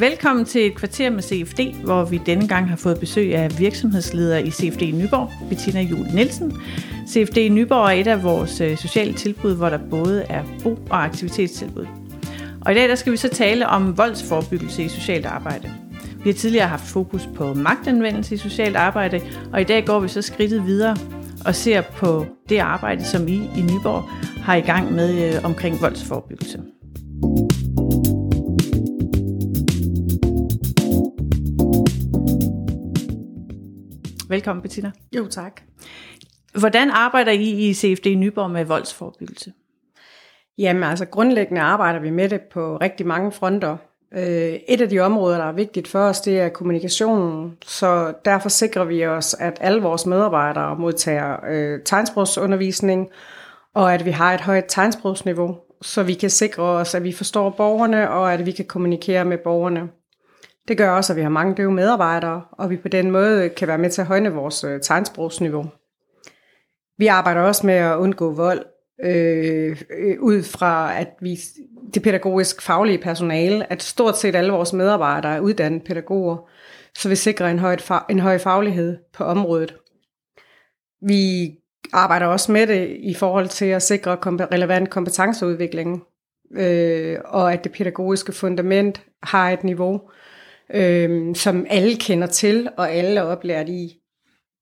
Velkommen til et kvarter med CFD, hvor vi denne gang har fået besøg af virksomhedsleder i CFD Nyborg, Bettina Jul Nielsen. CFD Nyborg er et af vores øh, sociale tilbud, hvor der både er bo- og aktivitetstilbud. Og i dag der skal vi så tale om voldsforebyggelse i socialt arbejde. Vi har tidligere haft fokus på magtanvendelse i socialt arbejde, og i dag går vi så skridtet videre og ser på det arbejde, som I i Nyborg har i gang med øh, omkring voldsforebyggelse. Velkommen, Bettina. Jo, tak. Hvordan arbejder I i CFD Nyborg med voldsforebyggelse? Jamen altså grundlæggende arbejder vi med det på rigtig mange fronter. Øh, et af de områder, der er vigtigt for os, det er kommunikationen. Så derfor sikrer vi os, at alle vores medarbejdere modtager øh, tegnsprogsundervisning, og at vi har et højt tegnsprogsniveau, så vi kan sikre os, at vi forstår borgerne, og at vi kan kommunikere med borgerne. Det gør også, at vi har mange døve medarbejdere, og vi på den måde kan være med til at højne vores øh, tegnsprogsniveau. Vi arbejder også med at undgå vold, øh, øh, ud fra at vi det pædagogisk faglige personale, at stort set alle vores medarbejdere er uddannede pædagoger, så vi sikrer en, høj, en høj faglighed på området. Vi arbejder også med det i forhold til at sikre relevant kompetenceudvikling, øh, og at det pædagogiske fundament har et niveau, øh, som alle kender til, og alle er oplært i.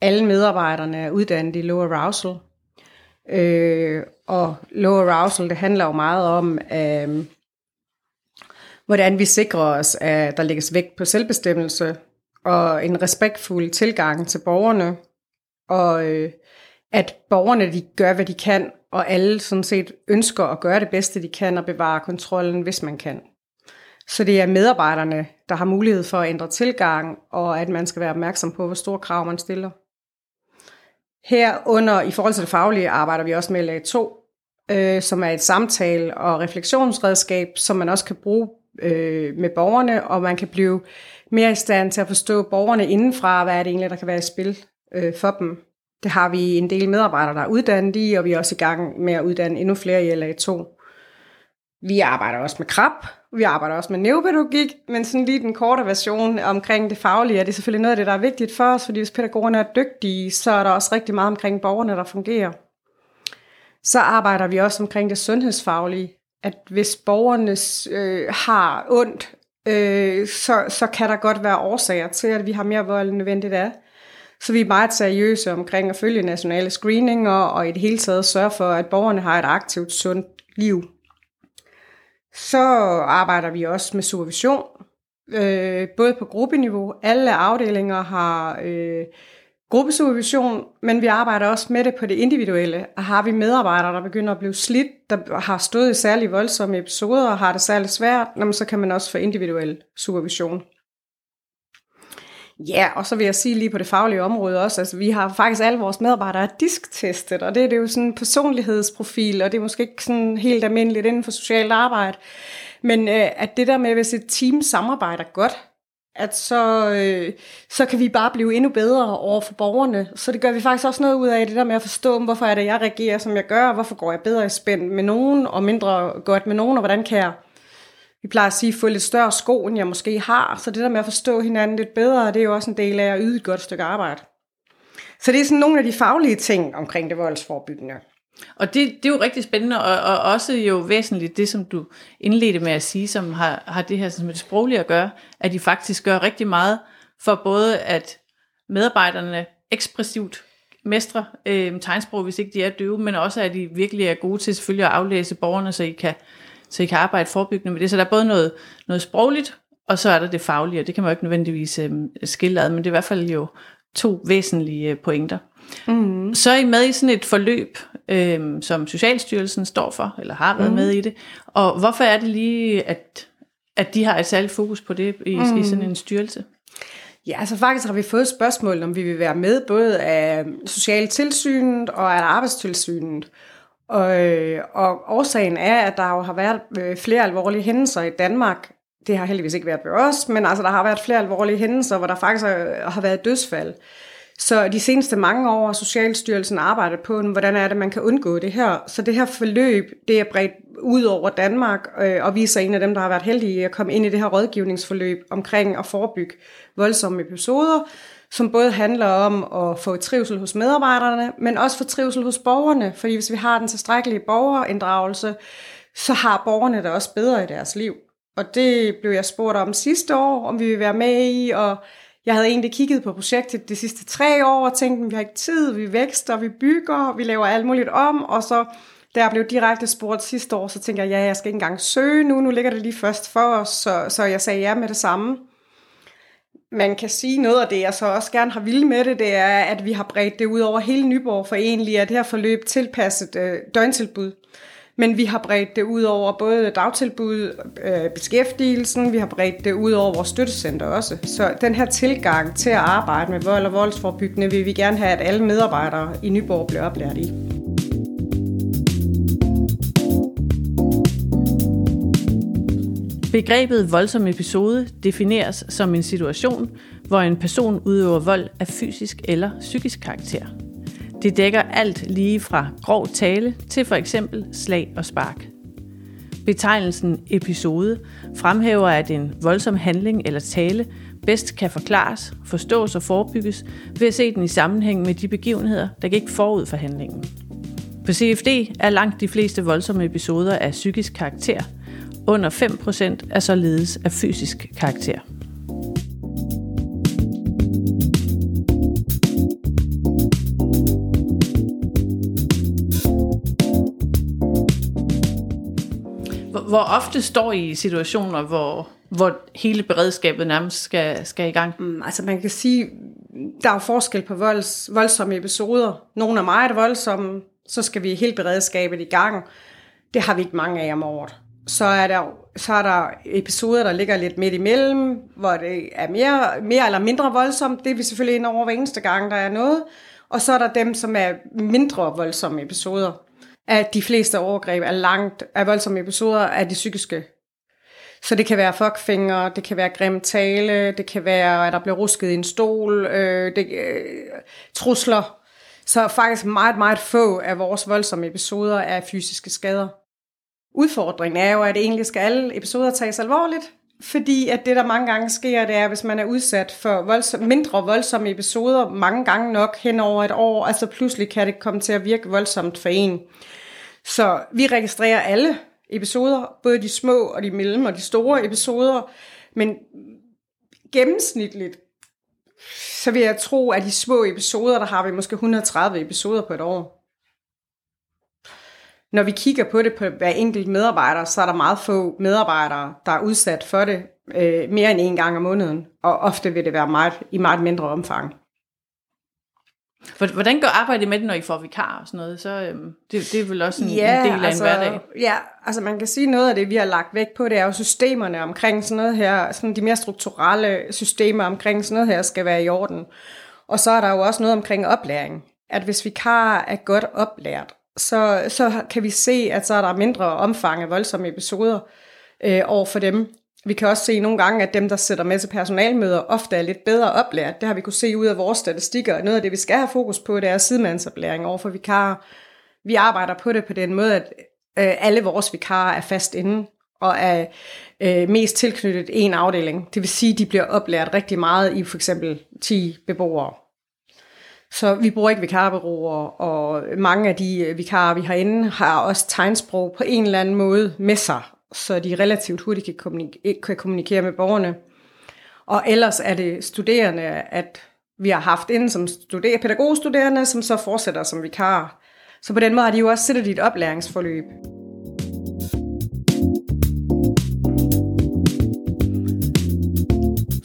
Alle medarbejderne er uddannet i low arousal. Øh, og low arousal, det handler jo meget om, øh, hvordan vi sikrer os, at der lægges vægt på selvbestemmelse og en respektfuld tilgang til borgerne, og øh, at borgerne de gør, hvad de kan, og alle sådan set ønsker at gøre det bedste, de kan, og bevare kontrollen, hvis man kan. Så det er medarbejderne, der har mulighed for at ændre tilgang, og at man skal være opmærksom på, hvor store krav man stiller. Herunder, i forhold til det faglige, arbejder vi også med lag 2, øh, som er et samtale- og refleksionsredskab, som man også kan bruge øh, med borgerne, og man kan blive mere i stand til at forstå borgerne indenfra, hvad er det egentlig, der kan være i spil øh, for dem. Det har vi en del medarbejdere, der er uddannet i, og vi er også i gang med at uddanne endnu flere i lag 2. Vi arbejder også med krab, vi arbejder også med neuropædagogik, men sådan lige den korte version omkring det faglige, er det selvfølgelig noget af det, der er vigtigt for os, fordi hvis pædagogerne er dygtige, så er der også rigtig meget omkring borgerne, der fungerer. Så arbejder vi også omkring det sundhedsfaglige, at hvis borgerne øh, har ondt, øh, så, så kan der godt være årsager til, at vi har mere vold end nødvendigt af. Så vi er meget seriøse omkring at følge nationale screeninger, og i det hele taget sørge for, at borgerne har et aktivt, sundt liv så arbejder vi også med supervision, øh, både på gruppeniveau. Alle afdelinger har øh, gruppesupervision, men vi arbejder også med det på det individuelle. Og har vi medarbejdere, der begynder at blive slidt, der har stået i særlig voldsomme episoder og har det særligt svært, så kan man også få individuel supervision. Ja, og så vil jeg sige lige på det faglige område også, altså vi har faktisk alle vores medarbejdere disktestet, og det, det er jo sådan en personlighedsprofil, og det er måske ikke sådan helt almindeligt inden for socialt arbejde. Men øh, at det der med, hvis et team samarbejder godt, at så, øh, så kan vi bare blive endnu bedre over for borgerne. Så det gør vi faktisk også noget ud af, det der med at forstå, hvorfor er det, jeg reagerer, som jeg gør, og hvorfor går jeg bedre i spænd med nogen, og mindre godt med nogen, og hvordan kan jeg vi plejer at sige, få lidt større sko, end jeg måske har. Så det der med at forstå hinanden lidt bedre, det er jo også en del af at yde et godt stykke arbejde. Så det er sådan nogle af de faglige ting omkring det voldsforebyggende. Og det, det er jo rigtig spændende, og, og også jo væsentligt det, som du indledte med at sige, som har, har det her som et sprogligt at gøre, at de faktisk gør rigtig meget for både at medarbejderne ekspressivt mestre øh, tegnsprog, hvis ikke de er døve, men også at de virkelig er gode til selvfølgelig at aflæse borgerne, så I kan så I kan arbejde forebyggende med det. Så der er både noget, noget sprogligt, og så er der det faglige, og det kan man jo ikke nødvendigvis øh, skille ad, men det er i hvert fald jo to væsentlige øh, pointer. Mm. Så er I med i sådan et forløb, øh, som Socialstyrelsen står for, eller har været mm. med i det. Og hvorfor er det lige, at, at de har et særligt fokus på det i, mm. i sådan en styrelse? Ja, altså faktisk har vi fået spørgsmål, om vi vil være med både af Socialtilsynet og af Arbejdstilsynet. Og, øh, og årsagen er, at der jo har været øh, flere alvorlige hændelser i Danmark. Det har heldigvis ikke været ved os, men altså, der har været flere alvorlige hændelser, hvor der faktisk øh, har været dødsfald. Så de seneste mange år har Socialstyrelsen arbejdet på, hvordan er det, man kan undgå det her. Så det her forløb, det er bredt ud over Danmark, øh, og vi er så en af dem, der har været heldige at komme ind i det her rådgivningsforløb omkring at forebygge voldsomme episoder, som både handler om at få trivsel hos medarbejderne, men også få trivsel hos borgerne. Fordi hvis vi har den tilstrækkelige borgerinddragelse, så har borgerne det også bedre i deres liv. Og det blev jeg spurgt om sidste år, om vi vil være med i, og jeg havde egentlig kigget på projektet de sidste tre år og tænkt, at vi har ikke tid, vi vækster, vi bygger, vi laver alt muligt om, og så da jeg blev direkte spurgt sidste år, så tænkte jeg, ja, jeg skal ikke engang søge nu, nu ligger det lige først for os, så, så jeg sagde ja med det samme. Man kan sige noget af det, jeg så også gerne har ville med det, det er, at vi har bredt det ud over hele Nyborg, for egentlig er det her forløb tilpasset øh, døgntilbud. Men vi har bredt det ud over både dagtilbud, øh, beskæftigelsen, vi har bredt det ud over vores støttecenter også. Så den her tilgang til at arbejde med vold og voldsforbyggende vil vi gerne have, at alle medarbejdere i Nyborg bliver oplært i. Begrebet voldsom episode defineres som en situation, hvor en person udøver vold af fysisk eller psykisk karakter. Det dækker alt lige fra grov tale til for eksempel slag og spark. Betegnelsen episode fremhæver, at en voldsom handling eller tale bedst kan forklares, forstås og forebygges ved at se den i sammenhæng med de begivenheder, der gik forud for handlingen. På CFD er langt de fleste voldsomme episoder af psykisk karakter. Under 5% er således af fysisk karakter. hvor ofte står I i situationer, hvor, hvor hele beredskabet nærmest skal, skal i gang? Mm, altså man kan sige, der er forskel på volds, voldsomme episoder. Nogle er meget voldsomme, så skal vi hele beredskabet i gang. Det har vi ikke mange af om året. Så er der, så er der episoder, der ligger lidt midt imellem, hvor det er mere, mere eller mindre voldsomt. Det er vi selvfølgelig ind over hver eneste gang, der er noget. Og så er der dem, som er mindre voldsomme episoder at de fleste overgreb er langt af voldsomme episoder af de psykiske. Så det kan være fuckfinger, det kan være grim tale, det kan være, at der bliver rusket i en stol, øh, det, øh, trusler. Så faktisk meget, meget få af vores voldsomme episoder er fysiske skader. Udfordringen er jo, at egentlig skal alle episoder tages alvorligt, fordi at det, der mange gange sker, det er, hvis man er udsat for voldsom, mindre voldsomme episoder mange gange nok hen over et år, altså pludselig kan det komme til at virke voldsomt for en. Så vi registrerer alle episoder, både de små og de mellem og de store episoder, men gennemsnitligt, så vil jeg tro, at de små episoder, der har vi måske 130 episoder på et år. Når vi kigger på det på hver enkelt medarbejder, så er der meget få medarbejdere, der er udsat for det øh, mere end en gang om måneden, og ofte vil det være meget, i meget mindre omfang. Hvordan går arbejdet med det, når I får vikar og sådan noget? Så øhm, det, det er vel også en, ja, en del af altså, en hverdag? Ja, altså man kan sige noget af det, vi har lagt vægt på, det er jo systemerne omkring sådan noget her, sådan de mere strukturelle systemer omkring sådan noget her skal være i orden. Og så er der jo også noget omkring oplæring. At hvis vikar er godt oplært, så, så kan vi se, at så er der mindre omfang af voldsomme episoder øh, over for dem. Vi kan også se nogle gange, at dem, der sætter med til personalmøder, ofte er lidt bedre oplært. Det har vi kunne se ud af vores statistikker. Noget af det, vi skal have fokus på, det er sidemandsoplæring over for vikarer. Vi arbejder på det på den måde, at øh, alle vores vikarer er fast inde og er øh, mest tilknyttet en afdeling. Det vil sige, at de bliver oplært rigtig meget i for eksempel 10 beboere. Så vi bruger ikke vikarbyråer, og mange af de øh, vikarer, vi har inde, har også tegnsprog på en eller anden måde med sig, så de relativt hurtigt kan kommunikere, kan kommunikere med borgerne. Og ellers er det studerende, at vi har haft inden som studerer, pædagogstuderende, som så fortsætter som vikar. Så på den måde har de jo også siddet i et oplæringsforløb.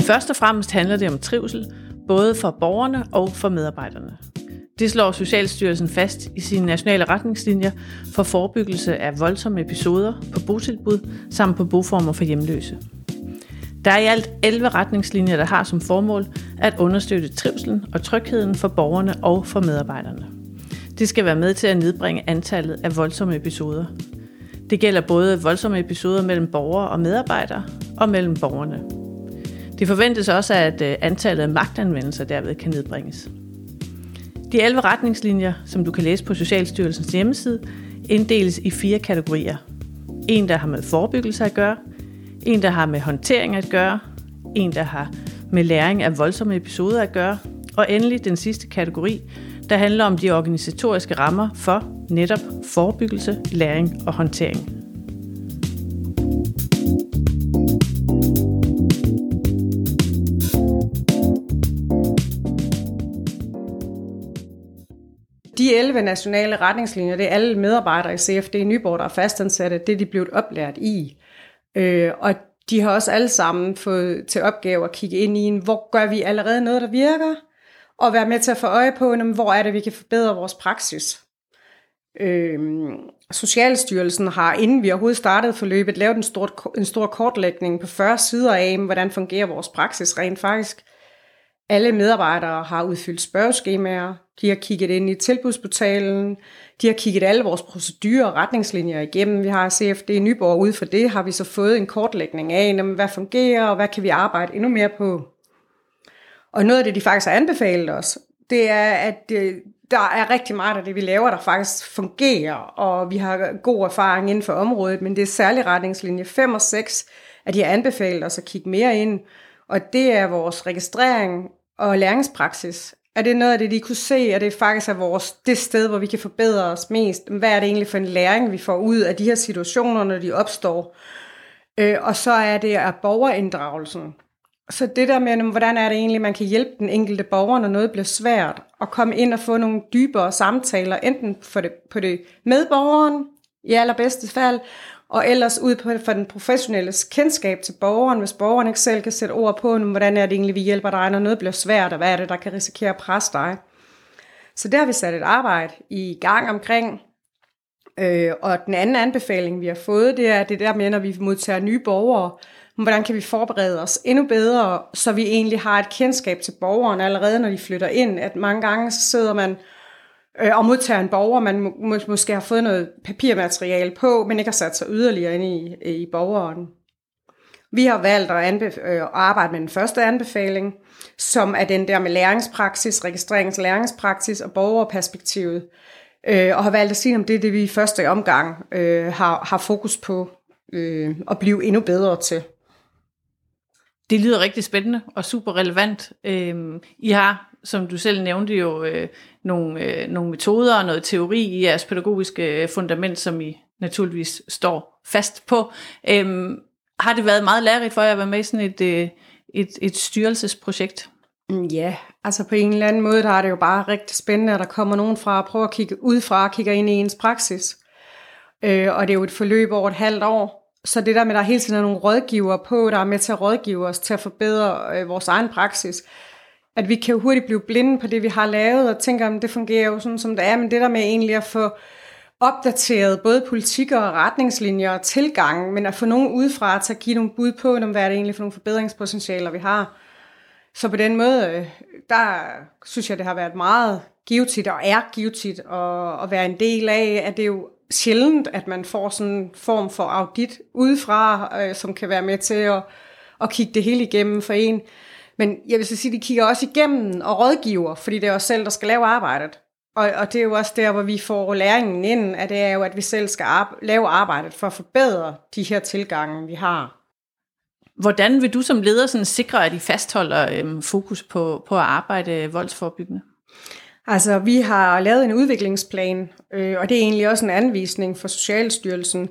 Først og fremmest handler det om trivsel, både for borgerne og for medarbejderne. Det slår Socialstyrelsen fast i sine nationale retningslinjer for forebyggelse af voldsomme episoder på botilbud samt på boformer for hjemløse. Der er i alt 11 retningslinjer, der har som formål at understøtte trivselen og trygheden for borgerne og for medarbejderne. Det skal være med til at nedbringe antallet af voldsomme episoder. Det gælder både voldsomme episoder mellem borgere og medarbejdere og mellem borgerne. Det forventes også, at øh, antallet af magtanvendelser derved kan nedbringes. De 11 retningslinjer, som du kan læse på Socialstyrelsens hjemmeside, inddeles i fire kategorier. En, der har med forebyggelse at gøre, en, der har med håndtering at gøre, en, der har med læring af voldsomme episoder at gøre, og endelig den sidste kategori, der handler om de organisatoriske rammer for netop forebyggelse, læring og håndtering. De 11 nationale retningslinjer, det er alle medarbejdere i CFD i Nyborg, der er fastansatte, det er de blevet oplært i. Øh, og de har også alle sammen fået til opgave at kigge ind i, hvor gør vi allerede noget, der virker, og være med til at få øje på, hvor er det, vi kan forbedre vores praksis. Øhm, Socialstyrelsen har, inden vi overhovedet startede forløbet, lavet en stor, en stor kortlægning på 40 sider af, hvordan fungerer vores praksis rent faktisk. Alle medarbejdere har udfyldt spørgeskemaer, de har kigget ind i tilbudsportalen, de har kigget alle vores procedurer og retningslinjer igennem. Vi har CFD i Nyborg, ud for det har vi så fået en kortlægning af, hvad fungerer, og hvad kan vi arbejde endnu mere på. Og noget af det, de faktisk har anbefalet os, det er, at øh, der er rigtig meget af det, vi laver, der faktisk fungerer, og vi har god erfaring inden for området, men det er særlig retningslinje 5 og 6, at de har anbefalet os at kigge mere ind, og det er vores registrering og læringspraksis. Er det noget af det, de kunne se, at det faktisk er vores, det sted, hvor vi kan forbedre os mest? Hvad er det egentlig for en læring, vi får ud af de her situationer, når de opstår? Øh, og så er det er borgerinddragelsen. Så det der med, hvordan er det egentlig, man kan hjælpe den enkelte borger, når noget bliver svært, og komme ind og få nogle dybere samtaler, enten for det, på det med borgeren, i allerbedste fald, og ellers ud på for den professionelle kendskab til borgeren, hvis borgeren ikke selv kan sætte ord på, hvordan er det egentlig, vi hjælper dig, når noget bliver svært, og hvad er det, der kan risikere at presse dig. Så der har vi sat et arbejde i gang omkring, øh, og den anden anbefaling, vi har fået, det er det der med, når vi modtager nye borgere, hvordan kan vi forberede os endnu bedre, så vi egentlig har et kendskab til borgeren? Allerede, når de flytter ind, at mange gange så sidder man øh, og modtager en borger, man må, måske har fået noget papirmateriale på, men ikke har sat sig yderligere ind i, øh, i borgeren. Vi har valgt at anbef- øh, arbejde med den første anbefaling, som er den der med læringspraksis, registrerings læringspraksis og borgerperspektivet, øh, og har valgt at sige, om det er det, vi i første omgang øh, har, har fokus på øh, at blive endnu bedre til. Det lyder rigtig spændende og super relevant. Øh, I har, som du selv nævnte, jo øh, nogle, øh, nogle metoder og noget teori i jeres pædagogiske øh, fundament, som I naturligvis står fast på. Øhm, har det været meget lærerigt for jer at være med i sådan et, øh, et, et styrelsesprojekt? Mm, ja, altså på en eller anden måde, der er det jo bare rigtig spændende, at der kommer nogen fra at prøve at kigge ud fra og kigger ind i ens praksis. Øh, og det er jo et forløb over et halvt år. Så det der med, at der hele tiden er nogle rådgiver på, der er med til at rådgive os til at forbedre øh, vores egen praksis, at vi kan hurtigt blive blinde på det, vi har lavet, og tænker, at det fungerer jo sådan, som det er, men det der med egentlig at få opdateret både politikker og retningslinjer og tilgang, men at få nogen udefra til at give nogle bud på, om hvad er det egentlig for nogle forbedringspotentialer, vi har. Så på den måde, øh, der synes jeg, det har været meget givetigt og er givetigt at, at være en del af, at det er jo sjældent, at man får sådan en form for audit udefra, øh, som kan være med til at, at kigge det hele igennem for en. Men jeg vil så sige, at de kigger også igennem og rådgiver, fordi det er os selv, der skal lave arbejdet. Og, og det er jo også der, hvor vi får læringen ind, at det er jo, at vi selv skal ar- lave arbejdet for at forbedre de her tilgange, vi har. Hvordan vil du som leder sådan sikre, at I fastholder øhm, fokus på, på at arbejde voldsforebyggende? Altså, vi har lavet en udviklingsplan, øh, og det er egentlig også en anvisning for Socialstyrelsen,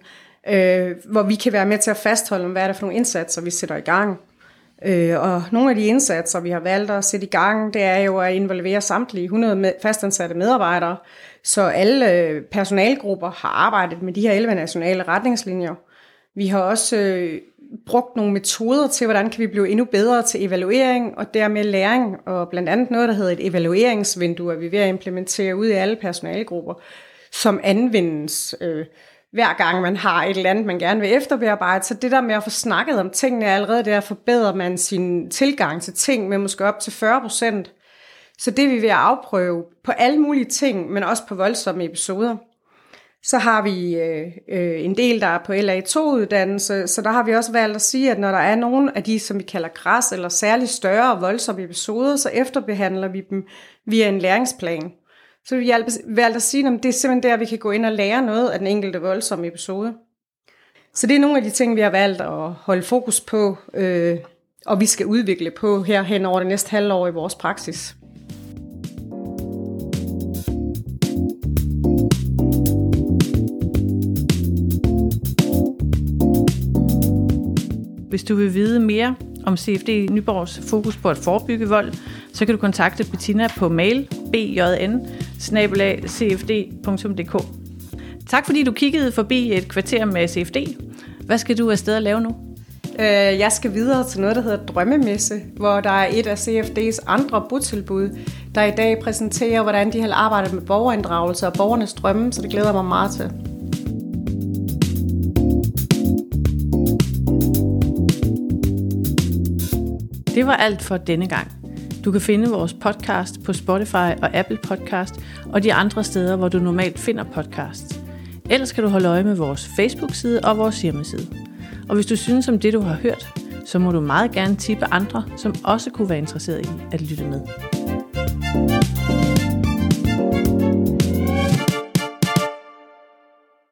øh, hvor vi kan være med til at fastholde, hvad er det for nogle indsatser, vi sætter i gang. Øh, og nogle af de indsatser, vi har valgt at sætte i gang, det er jo at involvere samtlige 100 med, fastansatte medarbejdere, så alle øh, personalgrupper har arbejdet med de her 11 nationale retningslinjer. Vi har også øh, brugt nogle metoder til, hvordan kan vi blive endnu bedre til evaluering og dermed læring, og blandt andet noget, der hedder et evalueringsvindue, at vi er ved at implementere ud i alle personalgrupper, som anvendes øh, hver gang man har et eller andet, man gerne vil efterbearbejde. Så det der med at få snakket om tingene allerede, der forbedrer man sin tilgang til ting med måske op til 40 procent. Så det er vi ved at afprøve på alle mulige ting, men også på voldsomme episoder. Så har vi øh, øh, en del, der er på LA2-uddannelse, så der har vi også valgt at sige, at når der er nogle af de, som vi kalder græs eller særligt større og voldsomme episoder, så efterbehandler vi dem via en læringsplan. Så vi valgte at sige, at det er simpelthen der, vi kan gå ind og lære noget af den enkelte voldsomme episode. Så det er nogle af de ting, vi har valgt at holde fokus på, øh, og vi skal udvikle på her hen over det næste halvår i vores praksis. Hvis du vil vide mere om CFD Nyborgs fokus på at forebygge vold, så kan du kontakte Bettina på mail bjn cfd.dk. Tak fordi du kiggede forbi et kvarter med CFD. Hvad skal du afsted at lave nu? Øh, jeg skal videre til noget, der hedder Drømmemesse, hvor der er et af CFD's andre botilbud, der i dag præsenterer, hvordan de har arbejdet med borgerinddragelse og borgernes drømme, så det glæder mig meget til. Det var alt for denne gang. Du kan finde vores podcast på Spotify og Apple Podcast og de andre steder, hvor du normalt finder podcasts. Ellers kan du holde øje med vores Facebook-side og vores hjemmeside. Og hvis du synes om det, du har hørt, så må du meget gerne tippe andre, som også kunne være interesseret i at lytte med.